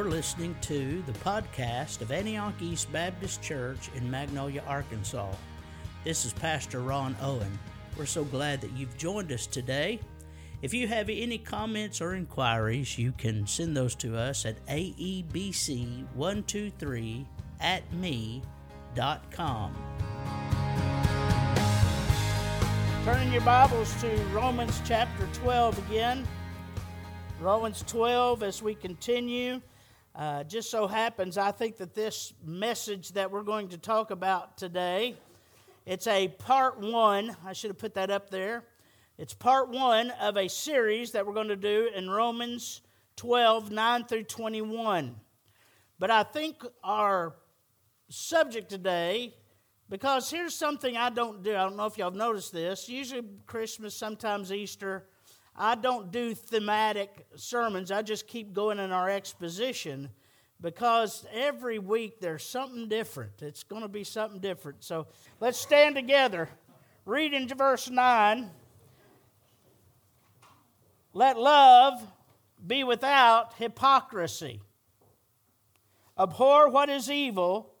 You're listening to the podcast of Antioch East Baptist Church in Magnolia, Arkansas. This is Pastor Ron Owen. We're so glad that you've joined us today. If you have any comments or inquiries, you can send those to us at aebc123 at me.com. Turning your Bibles to Romans chapter 12 again. Romans 12 as we continue. Uh, just so happens, I think that this message that we're going to talk about today, it's a part one. I should have put that up there. It's part one of a series that we're going to do in Romans 12, 9 through 21. But I think our subject today, because here's something I don't do. I don't know if y'all have noticed this. Usually Christmas, sometimes Easter, I don't do thematic sermons. I just keep going in our exposition because every week there's something different. It's going to be something different. So let's stand together. Read into verse 9. Let love be without hypocrisy. Abhor what is evil,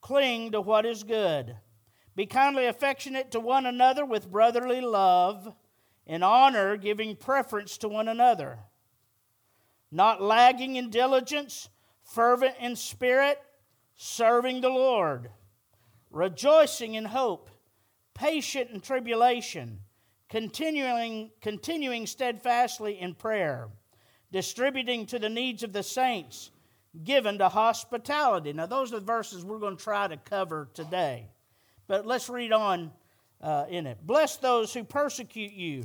cling to what is good. Be kindly affectionate to one another with brotherly love in honor, giving preference to one another, not lagging in diligence, fervent in spirit, serving the Lord, rejoicing in hope, patient in tribulation, continuing, continuing steadfastly in prayer, distributing to the needs of the saints, given to hospitality. Now, those are the verses we're going to try to cover today. But let's read on uh, in it. Bless those who persecute you,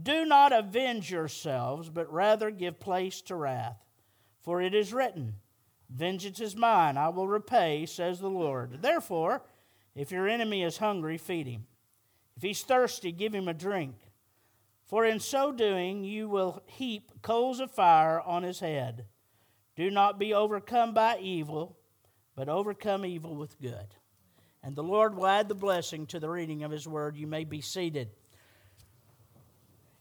do not avenge yourselves, but rather give place to wrath. For it is written, Vengeance is mine, I will repay, says the Lord. Therefore, if your enemy is hungry, feed him. If he's thirsty, give him a drink. For in so doing, you will heap coals of fire on his head. Do not be overcome by evil, but overcome evil with good. And the Lord will add the blessing to the reading of his word. You may be seated.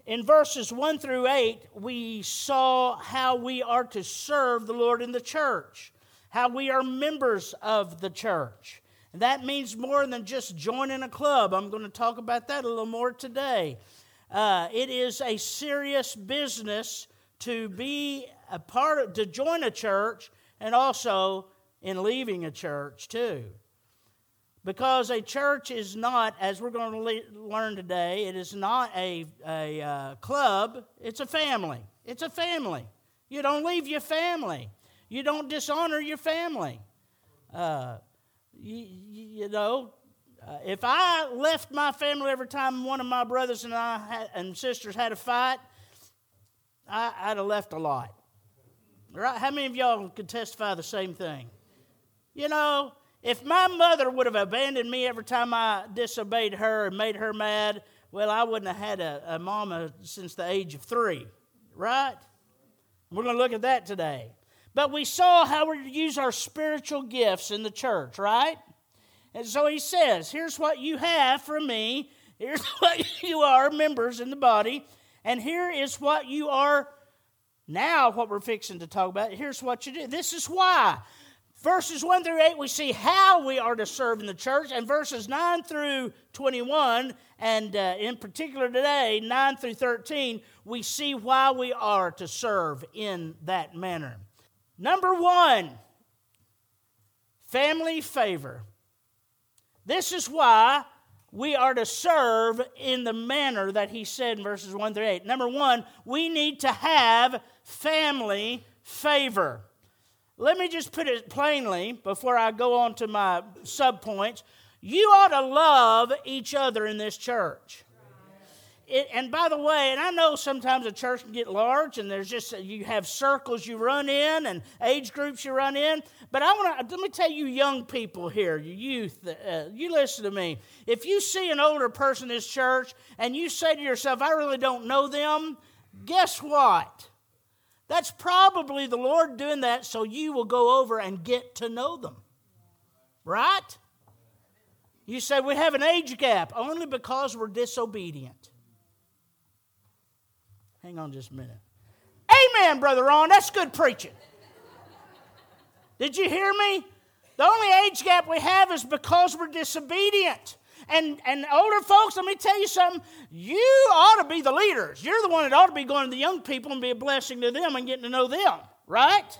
In verses 1 through 8, we saw how we are to serve the Lord in the church, how we are members of the church. And that means more than just joining a club. I'm going to talk about that a little more today. Uh, it is a serious business to be a part of, to join a church and also in leaving a church too. Because a church is not, as we're going to le- learn today, it is not a, a uh, club, it's a family. It's a family. You don't leave your family, you don't dishonor your family. Uh, you, you, know, uh, if I left my family every time one of my brothers and I had, and sisters had a fight, I, I'd have left a lot. Right? How many of y'all could testify the same thing? You know, if my mother would have abandoned me every time I disobeyed her and made her mad, well, I wouldn't have had a, a mama since the age of three, right? We're going to look at that today. But we saw how we're to use our spiritual gifts in the church, right? And so he says, Here's what you have from me. Here's what you are, members in the body. And here is what you are now, what we're fixing to talk about. Here's what you do. This is why. Verses 1 through 8, we see how we are to serve in the church, and verses 9 through 21, and uh, in particular today, 9 through 13, we see why we are to serve in that manner. Number one, family favor. This is why we are to serve in the manner that he said in verses 1 through 8. Number one, we need to have family favor. Let me just put it plainly before I go on to my subpoints. You ought to love each other in this church. it, and by the way, and I know sometimes a church can get large, and there's just you have circles you run in and age groups you run in. But I want to let me tell you, young people here, you youth, uh, you listen to me. If you see an older person in this church and you say to yourself, "I really don't know them," guess what? That's probably the Lord doing that so you will go over and get to know them. Right? You say we have an age gap only because we're disobedient. Hang on just a minute. Amen, Brother Ron. That's good preaching. Did you hear me? The only age gap we have is because we're disobedient. And, and older folks, let me tell you something. You ought to be the leaders. You're the one that ought to be going to the young people and be a blessing to them and getting to know them, right?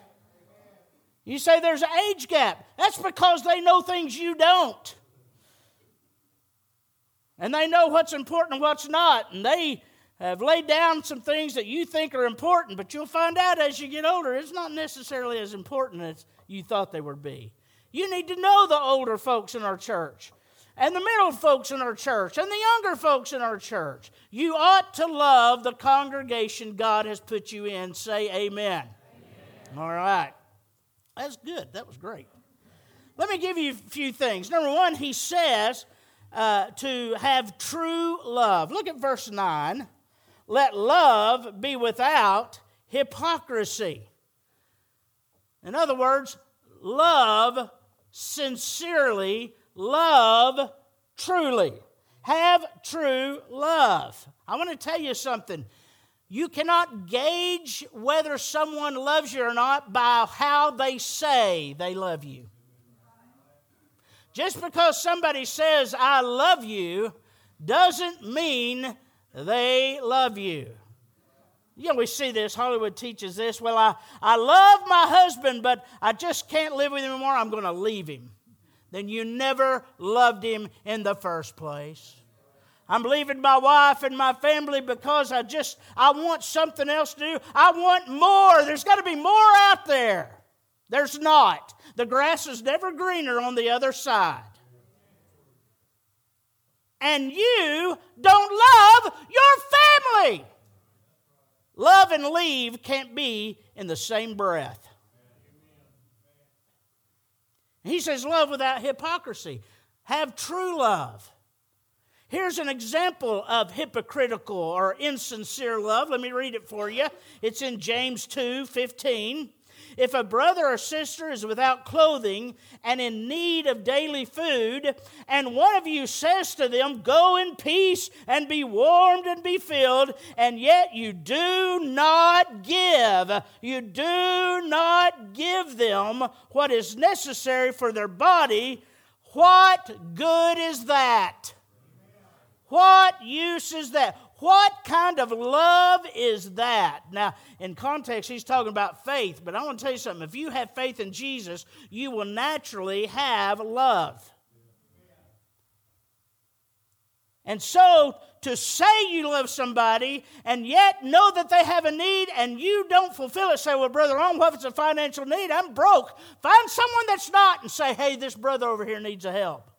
You say there's an age gap. That's because they know things you don't. And they know what's important and what's not. And they have laid down some things that you think are important, but you'll find out as you get older, it's not necessarily as important as you thought they would be. You need to know the older folks in our church and the middle folks in our church and the younger folks in our church. You ought to love the congregation God has put you in. Say amen. amen. All right. That's good. That was great. Let me give you a few things. Number one, he says uh, to have true love. Look at verse 9. Let love be without hypocrisy. In other words, love sincerely, love truly. Have true love. I want to tell you something. You cannot gauge whether someone loves you or not by how they say they love you. Just because somebody says, I love you, doesn't mean they love you. You know, we see this. Hollywood teaches this. Well, I, I love my husband, but I just can't live with him anymore. I'm going to leave him. Then you never loved him in the first place. I'm leaving my wife and my family because I just I want something else to do. I want more. There's got to be more out there. There's not. The grass is never greener on the other side. And you don't love your family. Love and leave can't be in the same breath. He says, Love without hypocrisy. Have true love. Here's an example of hypocritical or insincere love. Let me read it for you. It's in James 2 15. If a brother or sister is without clothing and in need of daily food, and one of you says to them, Go in peace and be warmed and be filled, and yet you do not give, you do not give them what is necessary for their body, what good is that? What use is that? What kind of love is that? Now, in context, he's talking about faith, but I want to tell you something. If you have faith in Jesus, you will naturally have love. And so, to say you love somebody and yet know that they have a need and you don't fulfill it, say, Well, Brother what if it's a financial need? I'm broke. Find someone that's not and say, Hey, this brother over here needs a help.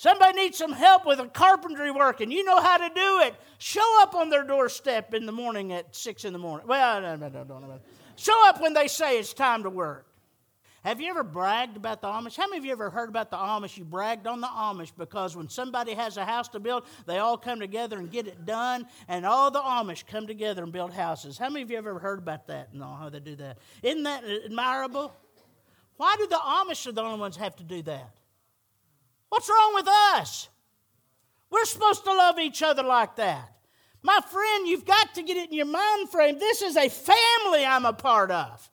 Somebody needs some help with a carpentry work and you know how to do it. Show up on their doorstep in the morning at six in the morning. Well, no, no, no, no, no. Show up when they say it's time to work. Have you ever bragged about the Amish? How many of you ever heard about the Amish? You bragged on the Amish because when somebody has a house to build, they all come together and get it done, and all the Amish come together and build houses. How many of you ever heard about that and how they do that? Isn't that admirable? Why do the Amish are the only ones have to do that? What's wrong with us? We're supposed to love each other like that. My friend, you've got to get it in your mind frame. This is a family I'm a part of.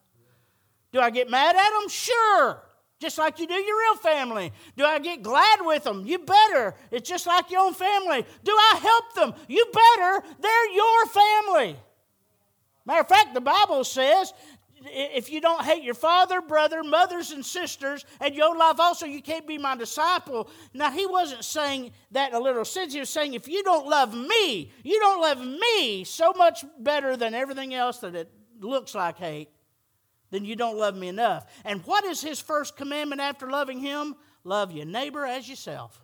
Do I get mad at them? Sure. Just like you do your real family. Do I get glad with them? You better. It's just like your own family. Do I help them? You better. They're your family. Matter of fact, the Bible says if you don't hate your father, brother, mothers, and sisters, and your life also, you can't be my disciple. Now, he wasn't saying that in a literal sense. He was saying, if you don't love me, you don't love me so much better than everything else that it looks like hate, then you don't love me enough. And what is his first commandment after loving him? Love your neighbor as yourself.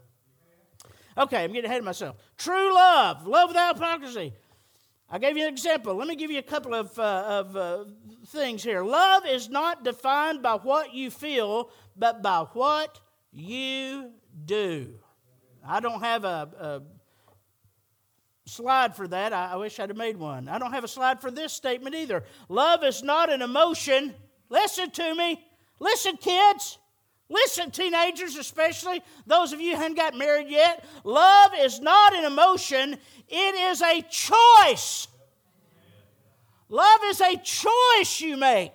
Okay, I'm getting ahead of myself. True love, love without hypocrisy. I gave you an example. Let me give you a couple of, uh, of uh, things here. Love is not defined by what you feel, but by what you do. I don't have a, a slide for that. I, I wish I'd have made one. I don't have a slide for this statement either. Love is not an emotion. Listen to me. Listen, kids. Listen, teenagers, especially those of you who haven't got married yet. Love is not an emotion, it is a choice. Love is a choice you make.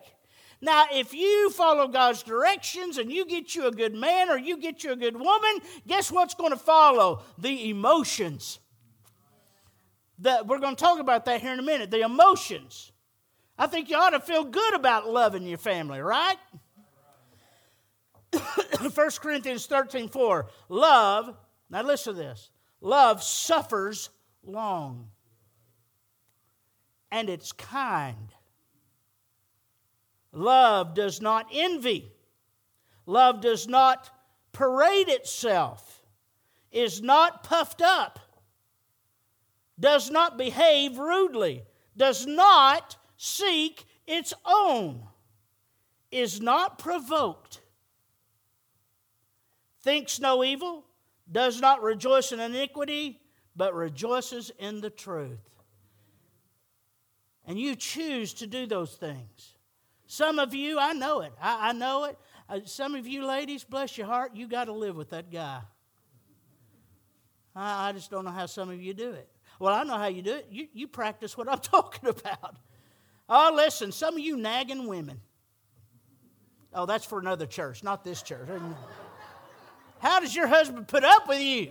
Now, if you follow God's directions and you get you a good man or you get you a good woman, guess what's going to follow? The emotions. That we're going to talk about that here in a minute. The emotions. I think you ought to feel good about loving your family, right? 1 Corinthians 13 4. Love, now listen to this love suffers long, and it's kind. Love does not envy. Love does not parade itself, is not puffed up, does not behave rudely, does not seek its own, is not provoked, thinks no evil, does not rejoice in iniquity, but rejoices in the truth. And you choose to do those things. Some of you, I know it. I, I know it. Uh, some of you ladies, bless your heart, you got to live with that guy. I, I just don't know how some of you do it. Well, I know how you do it. You, you practice what I'm talking about. Oh, listen, some of you nagging women. Oh, that's for another church, not this church. How does your husband put up with you?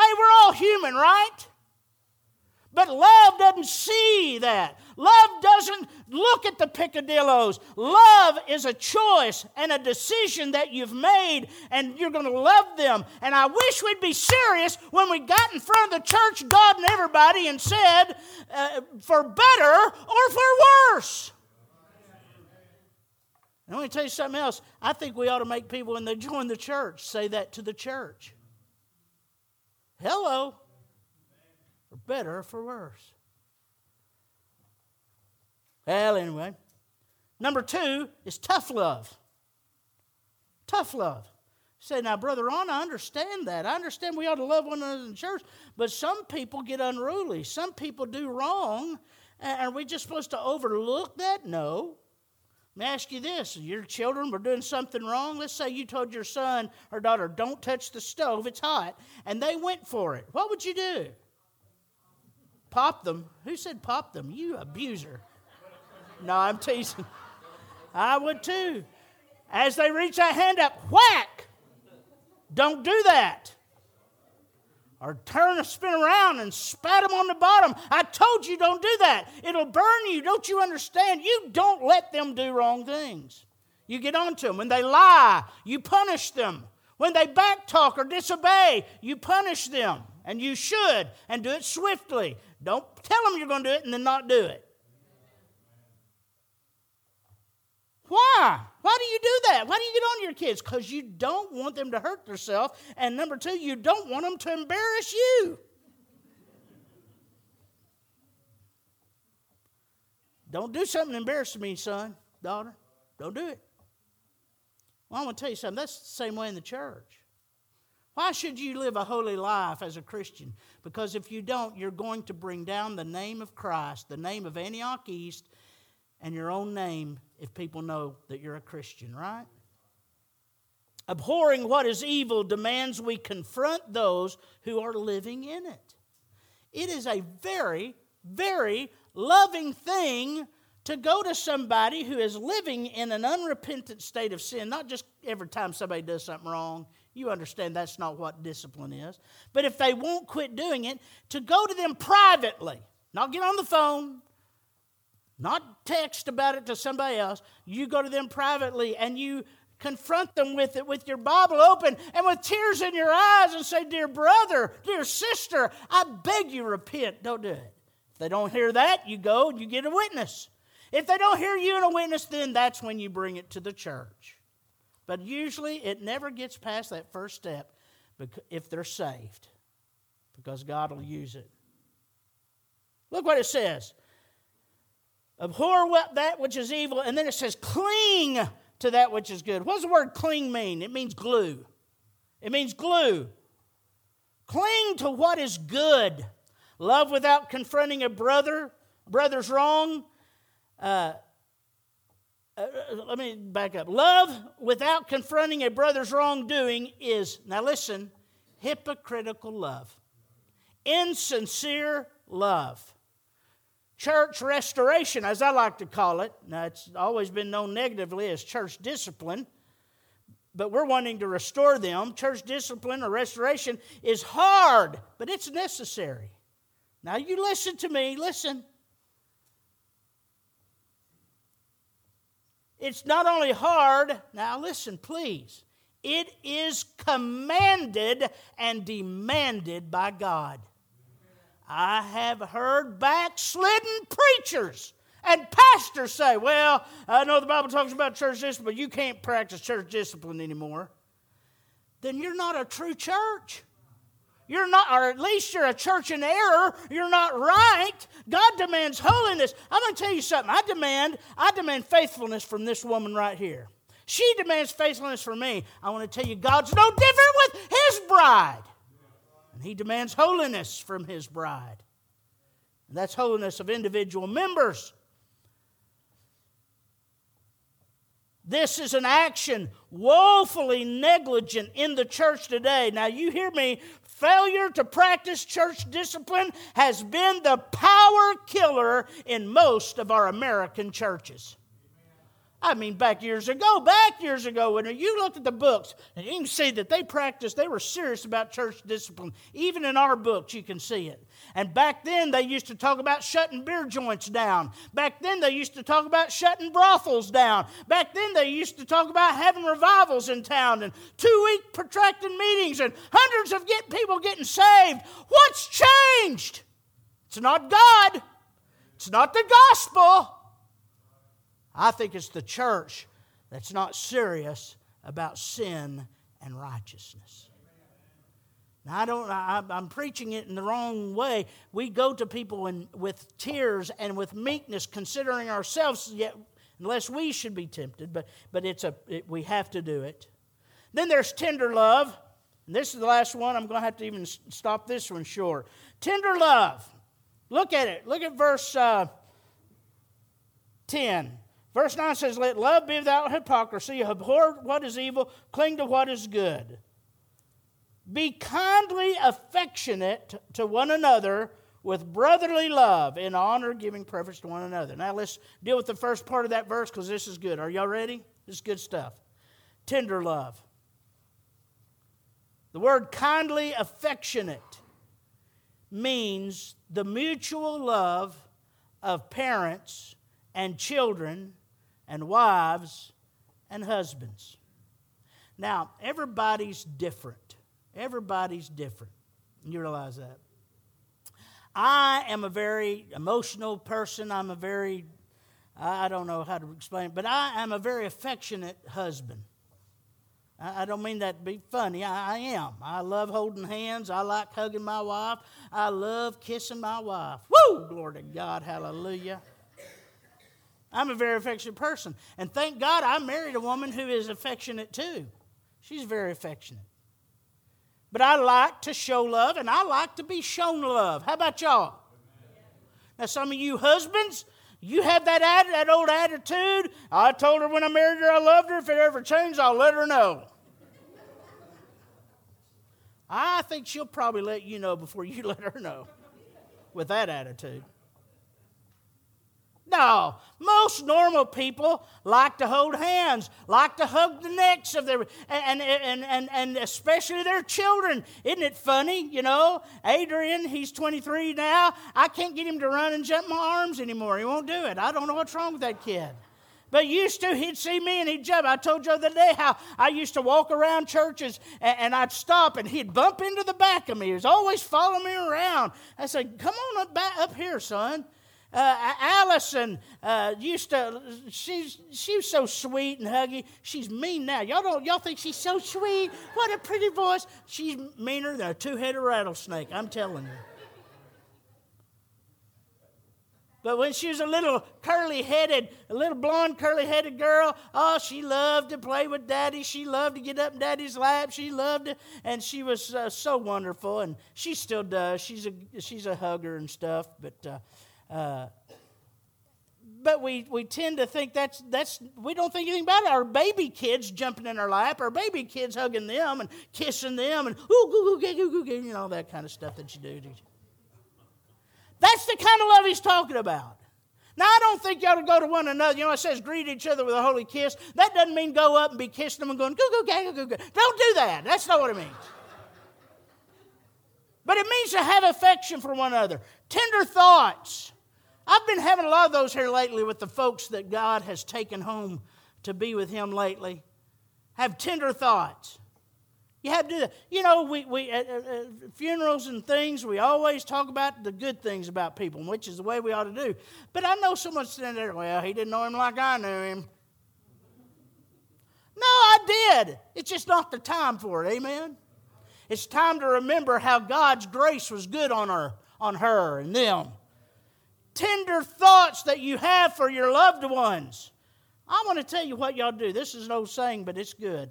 Hey, we're all human, right? But love doesn't see that. Love doesn't look at the picadillos. Love is a choice and a decision that you've made, and you're going to love them. And I wish we'd be serious when we got in front of the church, God and everybody, and said, uh, for better or for worse. And let me tell you something else. I think we ought to make people, when they join the church, say that to the church. Hello. For better or for worse. Well, anyway. Number two is tough love. Tough love. say, now, Brother Ron, I understand that. I understand we ought to love one another in church, but some people get unruly. Some people do wrong. Are we just supposed to overlook that? No. Let me ask you this your children were doing something wrong. Let's say you told your son or daughter, don't touch the stove, it's hot, and they went for it. What would you do? Pop them. Who said pop them? You abuser. No, I'm teasing. I would too. As they reach that hand up, whack! Don't do that. Or turn a spin around and spat them on the bottom. I told you don't do that. It'll burn you. Don't you understand? You don't let them do wrong things. You get on to them. When they lie, you punish them. When they backtalk or disobey, you punish them. And you should, and do it swiftly. Don't tell them you're going to do it and then not do it. Why? Why do you do that? Why do you get on your kids? Because you don't want them to hurt themselves. And number two, you don't want them to embarrass you. Don't do something embarrassing me, son, daughter. Don't do it. Well, I want to tell you something. That's the same way in the church. Why should you live a holy life as a Christian? Because if you don't, you're going to bring down the name of Christ, the name of Antioch East, and your own name if people know that you're a Christian, right? Abhorring what is evil demands we confront those who are living in it. It is a very, very loving thing to go to somebody who is living in an unrepentant state of sin, not just every time somebody does something wrong. You understand that's not what discipline is. But if they won't quit doing it, to go to them privately, not get on the phone, not text about it to somebody else. You go to them privately and you confront them with it with your Bible open and with tears in your eyes and say, Dear brother, dear sister, I beg you, repent. Don't do it. If they don't hear that, you go and you get a witness. If they don't hear you and a witness, then that's when you bring it to the church. But usually it never gets past that first step if they're saved, because God will use it. Look what it says abhor that which is evil, and then it says cling to that which is good. What does the word cling mean? It means glue. It means glue. Cling to what is good. Love without confronting a brother, brother's wrong. Uh, uh, let me back up. Love without confronting a brother's wrongdoing is, now listen, hypocritical love, insincere love. Church restoration, as I like to call it, now it's always been known negatively as church discipline, but we're wanting to restore them. Church discipline or restoration is hard, but it's necessary. Now, you listen to me, listen. It's not only hard, now listen, please. It is commanded and demanded by God. I have heard backslidden preachers and pastors say, Well, I know the Bible talks about church discipline, but you can't practice church discipline anymore. Then you're not a true church. You're not, or at least you're a church in error. You're not right. God demands holiness. I'm going to tell you something. I demand, I demand faithfulness from this woman right here. She demands faithfulness from me. I want to tell you, God's no different with His bride. And He demands holiness from His bride. And that's holiness of individual members. This is an action woefully negligent in the church today. Now, you hear me. Failure to practice church discipline has been the power killer in most of our American churches. I mean, back years ago, back years ago, when you looked at the books, and you can see that they practiced, they were serious about church discipline. Even in our books, you can see it. And back then, they used to talk about shutting beer joints down. Back then, they used to talk about shutting brothels down. Back then, they used to talk about having revivals in town and two week protracted meetings and hundreds of get people getting saved. What's changed? It's not God, it's not the gospel. I think it's the church that's not serious about sin and righteousness. Now, I don't, I, am preaching it in the wrong way. We go to people in, with tears and with meekness, considering ourselves, yet, unless we should be tempted, but, but it's a, it, we have to do it. Then there's tender love. And this is the last one. I'm going to have to even stop this one short. Tender love. Look at it. Look at verse uh, 10. Verse 9 says, Let love be without hypocrisy, abhor what is evil, cling to what is good. Be kindly affectionate to one another with brotherly love, in honor, giving preference to one another. Now let's deal with the first part of that verse because this is good. Are y'all ready? This is good stuff. Tender love. The word kindly affectionate means the mutual love of parents and children and wives and husbands. Now, everybody's different. Everybody's different. You realize that. I am a very emotional person. I'm a very, I don't know how to explain it, but I am a very affectionate husband. I don't mean that to be funny. I, I am. I love holding hands. I like hugging my wife. I love kissing my wife. Woo! Glory to God. Hallelujah. I'm a very affectionate person. And thank God I married a woman who is affectionate too. She's very affectionate. But I like to show love and I like to be shown love. How about y'all? Now, some of you husbands, you have that, that old attitude. I told her when I married her I loved her. If it ever changed, I'll let her know. I think she'll probably let you know before you let her know with that attitude. No, most normal people like to hold hands, like to hug the necks of their, and, and, and, and especially their children. Isn't it funny? You know, Adrian, he's 23 now. I can't get him to run and jump my arms anymore. He won't do it. I don't know what's wrong with that kid. But used to, he'd see me and he'd jump. I told you the other day how I used to walk around churches and, and, I'd stop and he'd bump into the back of me. He was always following me around. I said, Come on up, back, up here, son. Uh, Allison uh, used to. She's she was so sweet and huggy. She's mean now. Y'all don't. Y'all think she's so sweet? What a pretty voice. She's meaner than a two-headed rattlesnake. I'm telling you. But when she was a little curly headed, a little blonde curly headed girl, oh, she loved to play with daddy. She loved to get up in daddy's lap. She loved it. And she was uh, so wonderful. And she still does. She's a, she's a hugger and stuff. But, uh, but we, we tend to think that's, that's, we don't think anything about it. Our baby kids jumping in our lap, our baby kids hugging them and kissing them and ooh, you know, all that kind of stuff that you do. That's the kind of love he's talking about. Now, I don't think you ought to go to one another. You know, it says greet each other with a holy kiss. That doesn't mean go up and be kissing them and going, goo, goo, goo, goo, goo. Don't do that. That's not what it means. But it means to have affection for one another, tender thoughts. I've been having a lot of those here lately with the folks that God has taken home to be with Him lately. Have tender thoughts. You have to. You know, we, we at, at, funerals and things, we always talk about the good things about people, which is the way we ought to do. But I know someone standing there, well, he didn't know him like I knew him. No, I did. It's just not the time for it. Amen. It's time to remember how God's grace was good on her, on her and them. Tender thoughts that you have for your loved ones. I want to tell you what y'all do. This is an old saying, but it's good.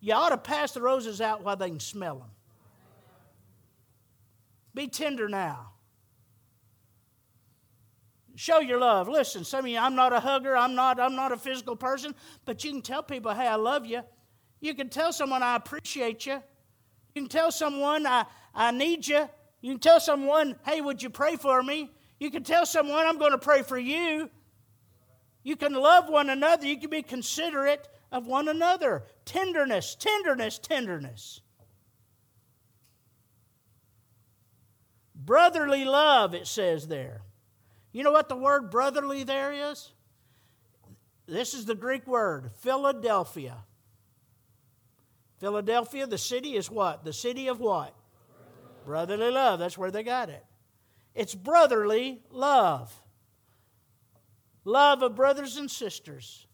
You ought to pass the roses out while they can smell them. Be tender now. Show your love. Listen, some of you, I'm not a hugger, I'm not, I'm not a physical person, but you can tell people, hey, I love you. You can tell someone, I appreciate you. You can tell someone, I, I need you. You can tell someone, hey, would you pray for me? You can tell someone, I'm going to pray for you. You can love one another. You can be considerate of one another. Tenderness, tenderness, tenderness. Brotherly love, it says there. You know what the word brotherly there is? This is the Greek word, Philadelphia. Philadelphia, the city is what? The city of what? Brotherly love. That's where they got it. It's brotherly love. Love of brothers and sisters.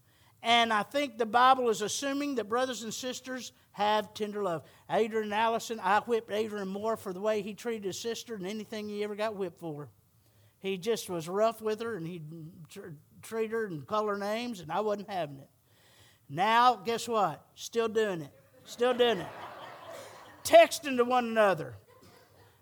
And I think the Bible is assuming that brothers and sisters have tender love. Adrian Allison, I whipped Adrian more for the way he treated his sister than anything he ever got whipped for. He just was rough with her and he'd treat her and call her names, and I wasn't having it. Now, guess what? Still doing it. Still doing it. Texting to one another.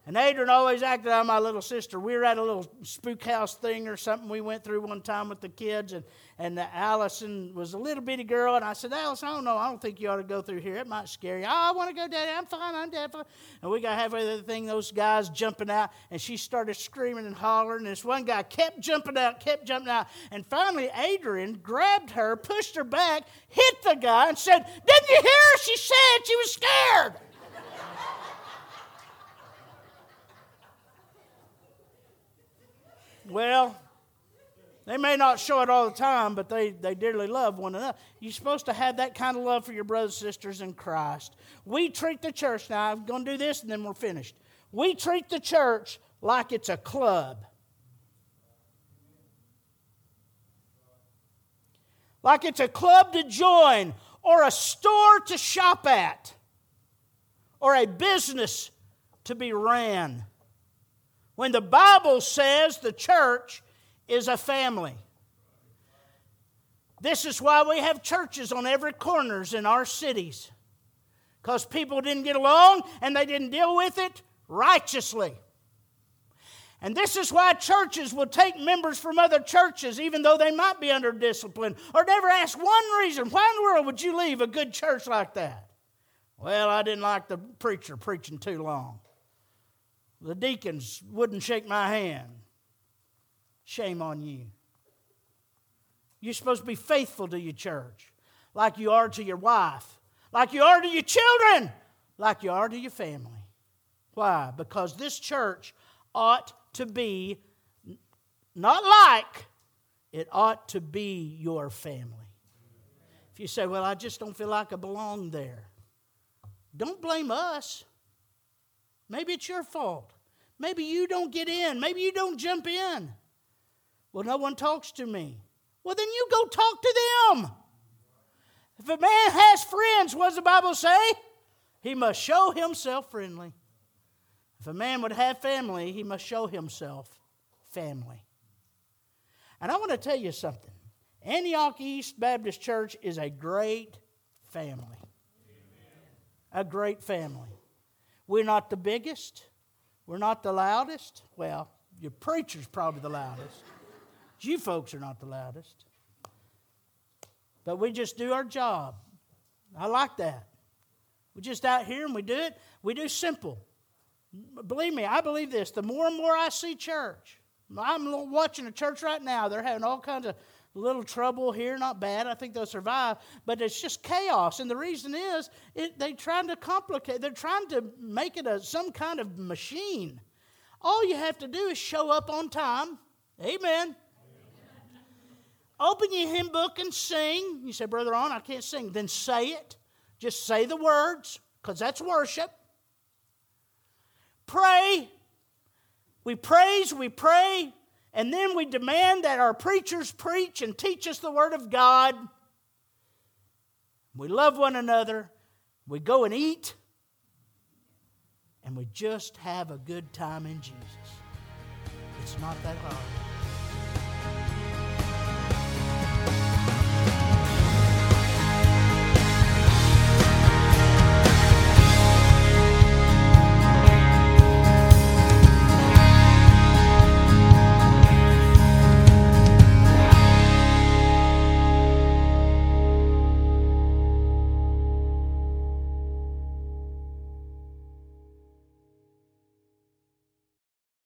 And Adrian always acted on my little sister. We were at a little spook house thing or something we went through one time with the kids, and, and the Allison was a little bitty girl. And I said, Allison, I don't know. I don't think you ought to go through here. It might scare you. Oh, I want to go, Daddy. I'm fine. I'm dead. And we got halfway through the thing, those guys jumping out, and she started screaming and hollering. And this one guy kept jumping out, kept jumping out. And finally, Adrian grabbed her, pushed her back, hit the guy, and said, Didn't you hear? She said she was scared. Well, they may not show it all the time, but they, they dearly love one another. You're supposed to have that kind of love for your brothers and sisters in Christ. We treat the church, now I'm going to do this and then we're finished. We treat the church like it's a club. Like it's a club to join, or a store to shop at, or a business to be ran when the Bible says the church is a family. This is why we have churches on every corners in our cities. Because people didn't get along and they didn't deal with it righteously. And this is why churches will take members from other churches, even though they might be under discipline, or never ask one reason why in the world would you leave a good church like that? Well, I didn't like the preacher preaching too long. The deacons wouldn't shake my hand. Shame on you. You're supposed to be faithful to your church, like you are to your wife, like you are to your children, like you are to your family. Why? Because this church ought to be not like, it ought to be your family. If you say, Well, I just don't feel like I belong there, don't blame us. Maybe it's your fault. Maybe you don't get in. Maybe you don't jump in. Well, no one talks to me. Well, then you go talk to them. If a man has friends, what does the Bible say? He must show himself friendly. If a man would have family, he must show himself family. And I want to tell you something Antioch East Baptist Church is a great family. A great family. We're not the biggest, we're not the loudest. Well, your preacher's probably the loudest. You folks are not the loudest. But we just do our job. I like that. We're just out here and we do it. We do simple. Believe me, I believe this. The more and more I see church, I'm watching a church right now. They're having all kinds of little trouble here, not bad. I think they'll survive, but it's just chaos. And the reason is it, they're trying to complicate. They're trying to make it a some kind of machine. All you have to do is show up on time. Amen. Open your hymn book and sing. You say, Brother Ron, I can't sing. Then say it. Just say the words, because that's worship. Pray. We praise, we pray, and then we demand that our preachers preach and teach us the Word of God. We love one another. We go and eat. And we just have a good time in Jesus. It's not that hard.